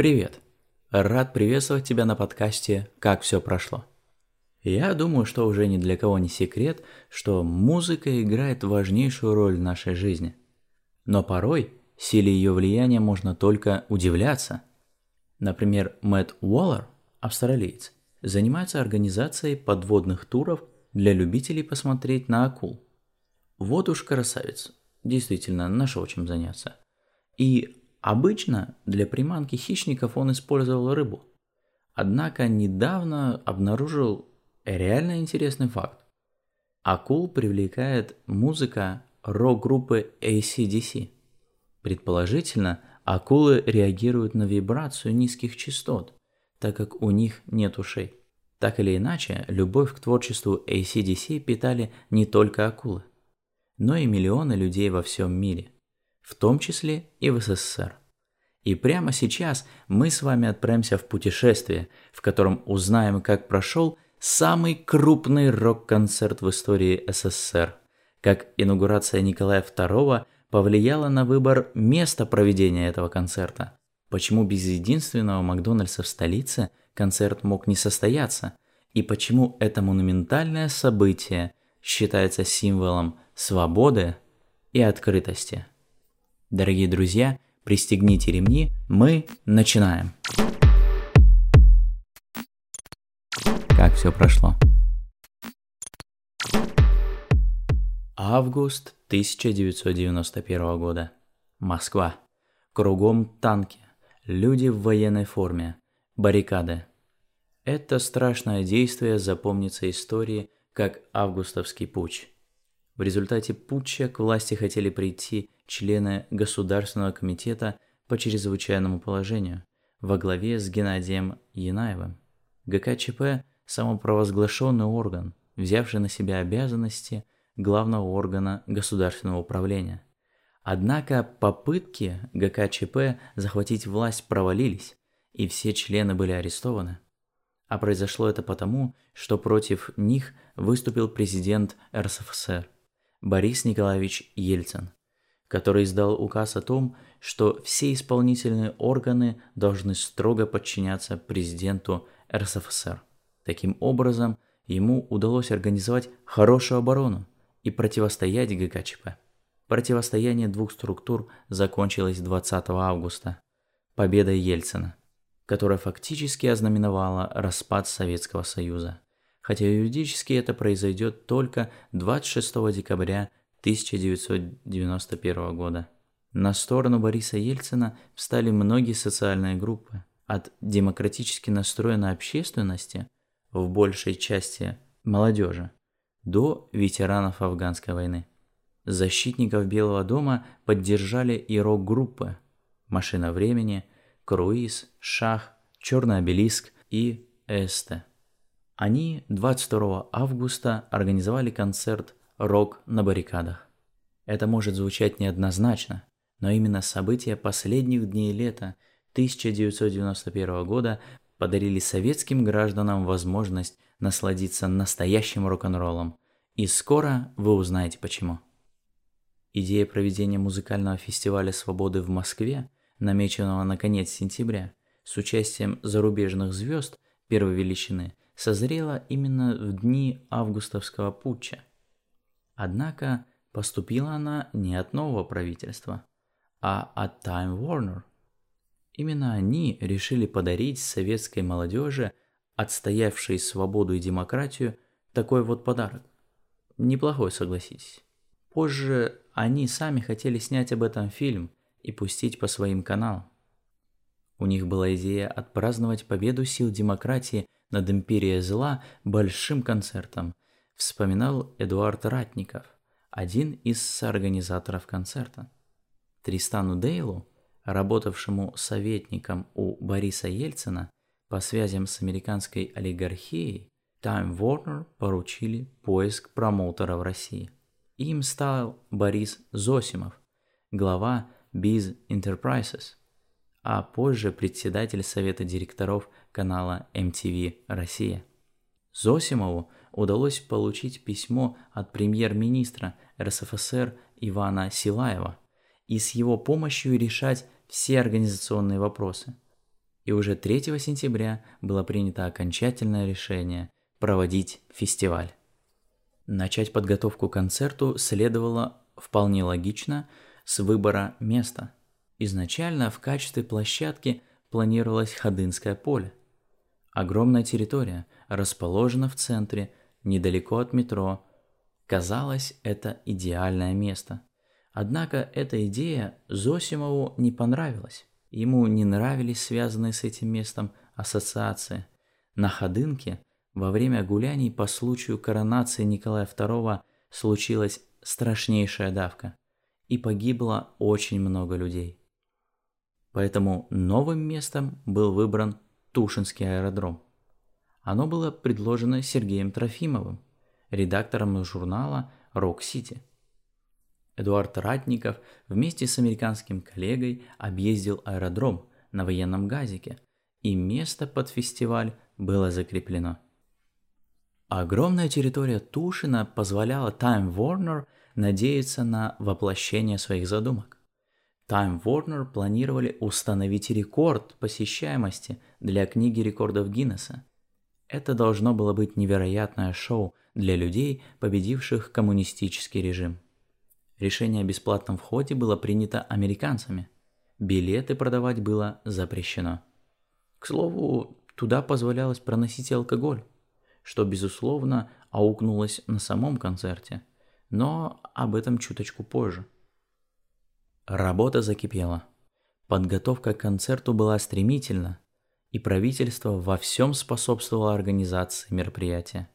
Привет! Рад приветствовать тебя на подкасте «Как все прошло». Я думаю, что уже ни для кого не секрет, что музыка играет важнейшую роль в нашей жизни. Но порой силе ее влияния можно только удивляться. Например, Мэтт Уоллер, австралиец, занимается организацией подводных туров для любителей посмотреть на акул. Вот уж красавец, действительно нашел чем заняться. И Обычно для приманки хищников он использовал рыбу. Однако недавно обнаружил реально интересный факт. Акул привлекает музыка рок-группы ACDC. Предположительно, акулы реагируют на вибрацию низких частот, так как у них нет ушей. Так или иначе, любовь к творчеству ACDC питали не только акулы, но и миллионы людей во всем мире – в том числе и в СССР. И прямо сейчас мы с вами отправимся в путешествие, в котором узнаем, как прошел самый крупный рок-концерт в истории СССР, как инаугурация Николая II повлияла на выбор места проведения этого концерта, почему без единственного Макдональдса в столице концерт мог не состояться, и почему это монументальное событие считается символом свободы и открытости. Дорогие друзья, пристегните ремни, мы начинаем. Как все прошло? Август 1991 года. Москва. Кругом танки, люди в военной форме, баррикады. Это страшное действие запомнится истории как августовский путч. В результате путча к власти хотели прийти члены Государственного комитета по чрезвычайному положению во главе с Геннадием Янаевым. ГКЧП – самопровозглашенный орган, взявший на себя обязанности главного органа государственного управления. Однако попытки ГКЧП захватить власть провалились, и все члены были арестованы. А произошло это потому, что против них выступил президент РСФСР – Борис Николаевич Ельцин, который издал указ о том, что все исполнительные органы должны строго подчиняться президенту РСФСР. Таким образом, ему удалось организовать хорошую оборону и противостоять ГКЧП. Противостояние двух структур закончилось 20 августа победой Ельцина, которая фактически ознаменовала распад Советского Союза хотя юридически это произойдет только 26 декабря 1991 года. На сторону Бориса Ельцина встали многие социальные группы, от демократически настроенной общественности, в большей части молодежи, до ветеранов афганской войны. Защитников Белого дома поддержали и рок-группы «Машина времени», «Круиз», «Шах», «Черный обелиск» и «Эсте». Они 22 августа организовали концерт «Рок на баррикадах». Это может звучать неоднозначно, но именно события последних дней лета 1991 года подарили советским гражданам возможность насладиться настоящим рок-н-роллом. И скоро вы узнаете почему. Идея проведения музыкального фестиваля свободы в Москве, намеченного на конец сентября, с участием зарубежных звезд первой величины, созрела именно в дни августовского путча. Однако поступила она не от нового правительства, а от Time Warner. Именно они решили подарить советской молодежи, отстоявшей свободу и демократию, такой вот подарок. Неплохой, согласитесь. Позже они сами хотели снять об этом фильм и пустить по своим каналам. У них была идея отпраздновать победу сил демократии – над империей зла большим концертом, вспоминал Эдуард Ратников, один из соорганизаторов концерта. Тристану Дейлу, работавшему советником у Бориса Ельцина по связям с американской олигархией, Time Warner поручили поиск промоутера в России. Им стал Борис Зосимов, глава Biz Enterprises, а позже председатель совета директоров канала MTV Россия. Зосимову удалось получить письмо от премьер-министра РСФСР Ивана Силаева и с его помощью решать все организационные вопросы. И уже 3 сентября было принято окончательное решение проводить фестиваль. Начать подготовку к концерту следовало вполне логично с выбора места. Изначально в качестве площадки планировалось Ходынское поле. Огромная территория, расположена в центре, недалеко от метро. Казалось, это идеальное место. Однако эта идея Зосимову не понравилась. Ему не нравились связанные с этим местом ассоциации. На Ходынке во время гуляний по случаю коронации Николая II случилась страшнейшая давка, и погибло очень много людей. Поэтому новым местом был выбран Тушинский аэродром. Оно было предложено Сергеем Трофимовым, редактором журнала «Рок-Сити». Эдуард Ратников вместе с американским коллегой объездил аэродром на военном газике, и место под фестиваль было закреплено. Огромная территория Тушина позволяла Time Warner надеяться на воплощение своих задумок. Time Warner планировали установить рекорд посещаемости для книги рекордов Гиннесса. Это должно было быть невероятное шоу для людей, победивших коммунистический режим. Решение о бесплатном входе было принято американцами. Билеты продавать было запрещено. К слову, туда позволялось проносить алкоголь, что, безусловно, аукнулось на самом концерте, но об этом чуточку позже. Работа закипела. Подготовка к концерту была стремительна, и правительство во всем способствовало организации мероприятия.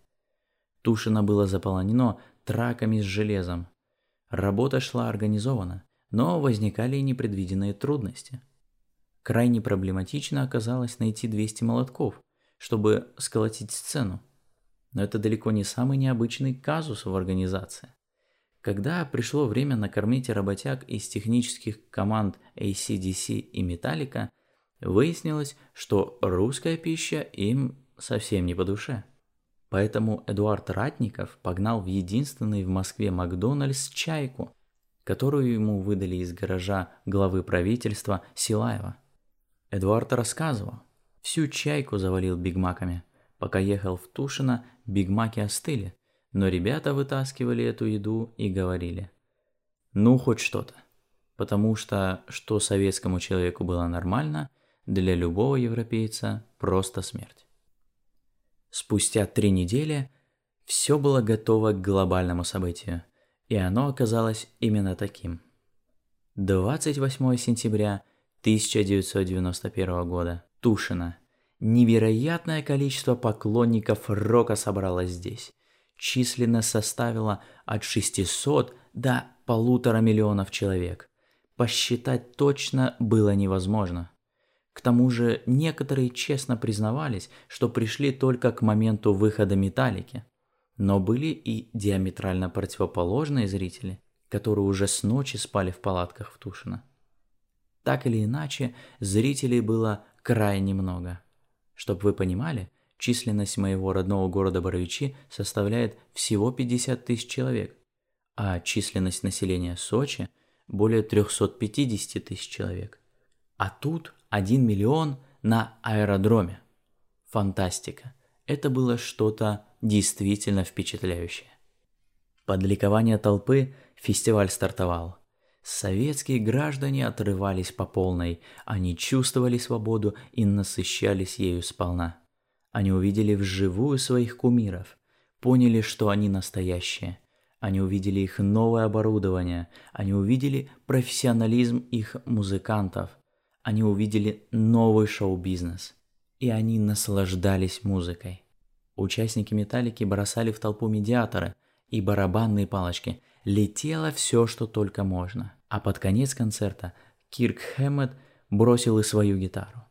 Тушино было заполонено траками с железом, Работа шла организованно, но возникали и непредвиденные трудности. Крайне проблематично оказалось найти 200 молотков, чтобы сколотить сцену. Но это далеко не самый необычный казус в организации. Когда пришло время накормить работяг из технических команд ACDC и Metallica, выяснилось, что русская пища им совсем не по душе. Поэтому Эдуард Ратников погнал в единственный в Москве Макдональдс чайку, которую ему выдали из гаража главы правительства Силаева. Эдуард рассказывал, всю чайку завалил бигмаками. Пока ехал в Тушино, бигмаки остыли, но ребята вытаскивали эту еду и говорили, ну хоть что-то. Потому что, что советскому человеку было нормально, для любого европейца просто смерть. Спустя три недели все было готово к глобальному событию, и оно оказалось именно таким. 28 сентября 1991 года. Тушино. Невероятное количество поклонников рока собралось здесь. Численность составила от 600 до полутора миллионов человек. Посчитать точно было невозможно. К тому же некоторые честно признавались, что пришли только к моменту выхода «Металлики». Но были и диаметрально противоположные зрители, которые уже с ночи спали в палатках в Тушино. Так или иначе, зрителей было крайне много. Чтоб вы понимали, численность моего родного города Боровичи составляет всего 50 тысяч человек, а численность населения Сочи – более 350 тысяч человек. А тут 1 миллион на аэродроме. Фантастика. Это было что-то действительно впечатляющее. Под ликование толпы фестиваль стартовал. Советские граждане отрывались по полной, они чувствовали свободу и насыщались ею сполна. Они увидели вживую своих кумиров, поняли, что они настоящие. Они увидели их новое оборудование, они увидели профессионализм их музыкантов, они увидели новый шоу-бизнес, и они наслаждались музыкой. Участники «Металлики» бросали в толпу медиаторы и барабанные палочки. Летело все, что только можно. А под конец концерта Кирк Хэммет бросил и свою гитару.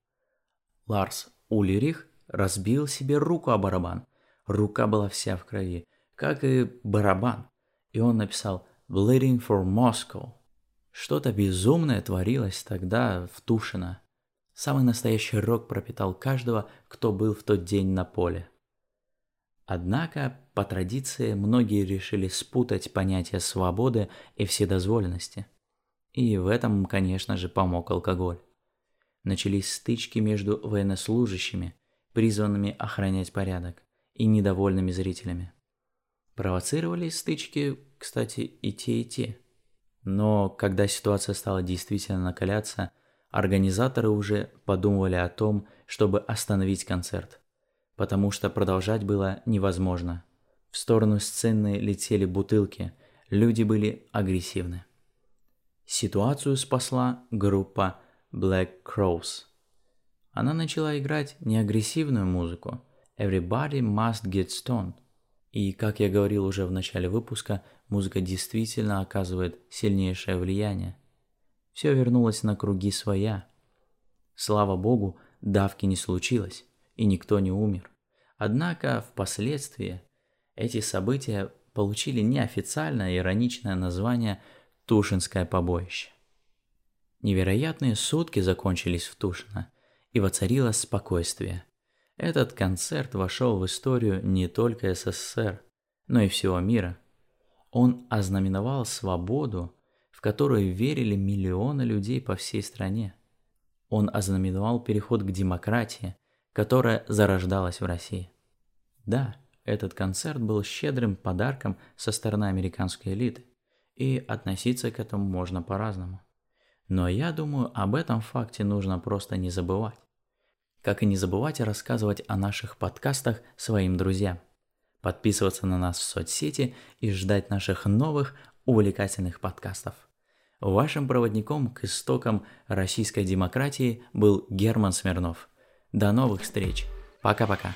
Ларс Улерих разбил себе руку о барабан. Рука была вся в крови, как и барабан. И он написал «Bleeding for Moscow». Что-то безумное творилось тогда в Тушино. Самый настоящий рок пропитал каждого, кто был в тот день на поле. Однако, по традиции, многие решили спутать понятия свободы и вседозволенности. И в этом, конечно же, помог алкоголь. Начались стычки между военнослужащими, призванными охранять порядок, и недовольными зрителями. Провоцировали стычки, кстати, и те, и те. Но когда ситуация стала действительно накаляться, организаторы уже подумывали о том, чтобы остановить концерт, потому что продолжать было невозможно. В сторону сцены летели бутылки, люди были агрессивны. Ситуацию спасла группа Black Crows. Она начала играть не агрессивную музыку «Everybody must get stoned», и, как я говорил уже в начале выпуска, музыка действительно оказывает сильнейшее влияние. Все вернулось на круги своя. Слава богу, давки не случилось, и никто не умер. Однако впоследствии эти события получили неофициальное ироничное название «Тушинское побоище». Невероятные сутки закончились в Тушино, и воцарилось спокойствие. Этот концерт вошел в историю не только СССР, но и всего мира. Он ознаменовал свободу, в которую верили миллионы людей по всей стране. Он ознаменовал переход к демократии, которая зарождалась в России. Да, этот концерт был щедрым подарком со стороны американской элиты, и относиться к этому можно по-разному. Но я думаю, об этом факте нужно просто не забывать как и не забывать рассказывать о наших подкастах своим друзьям, подписываться на нас в соцсети и ждать наших новых увлекательных подкастов. Вашим проводником к истокам российской демократии был Герман Смирнов. До новых встреч. Пока-пока.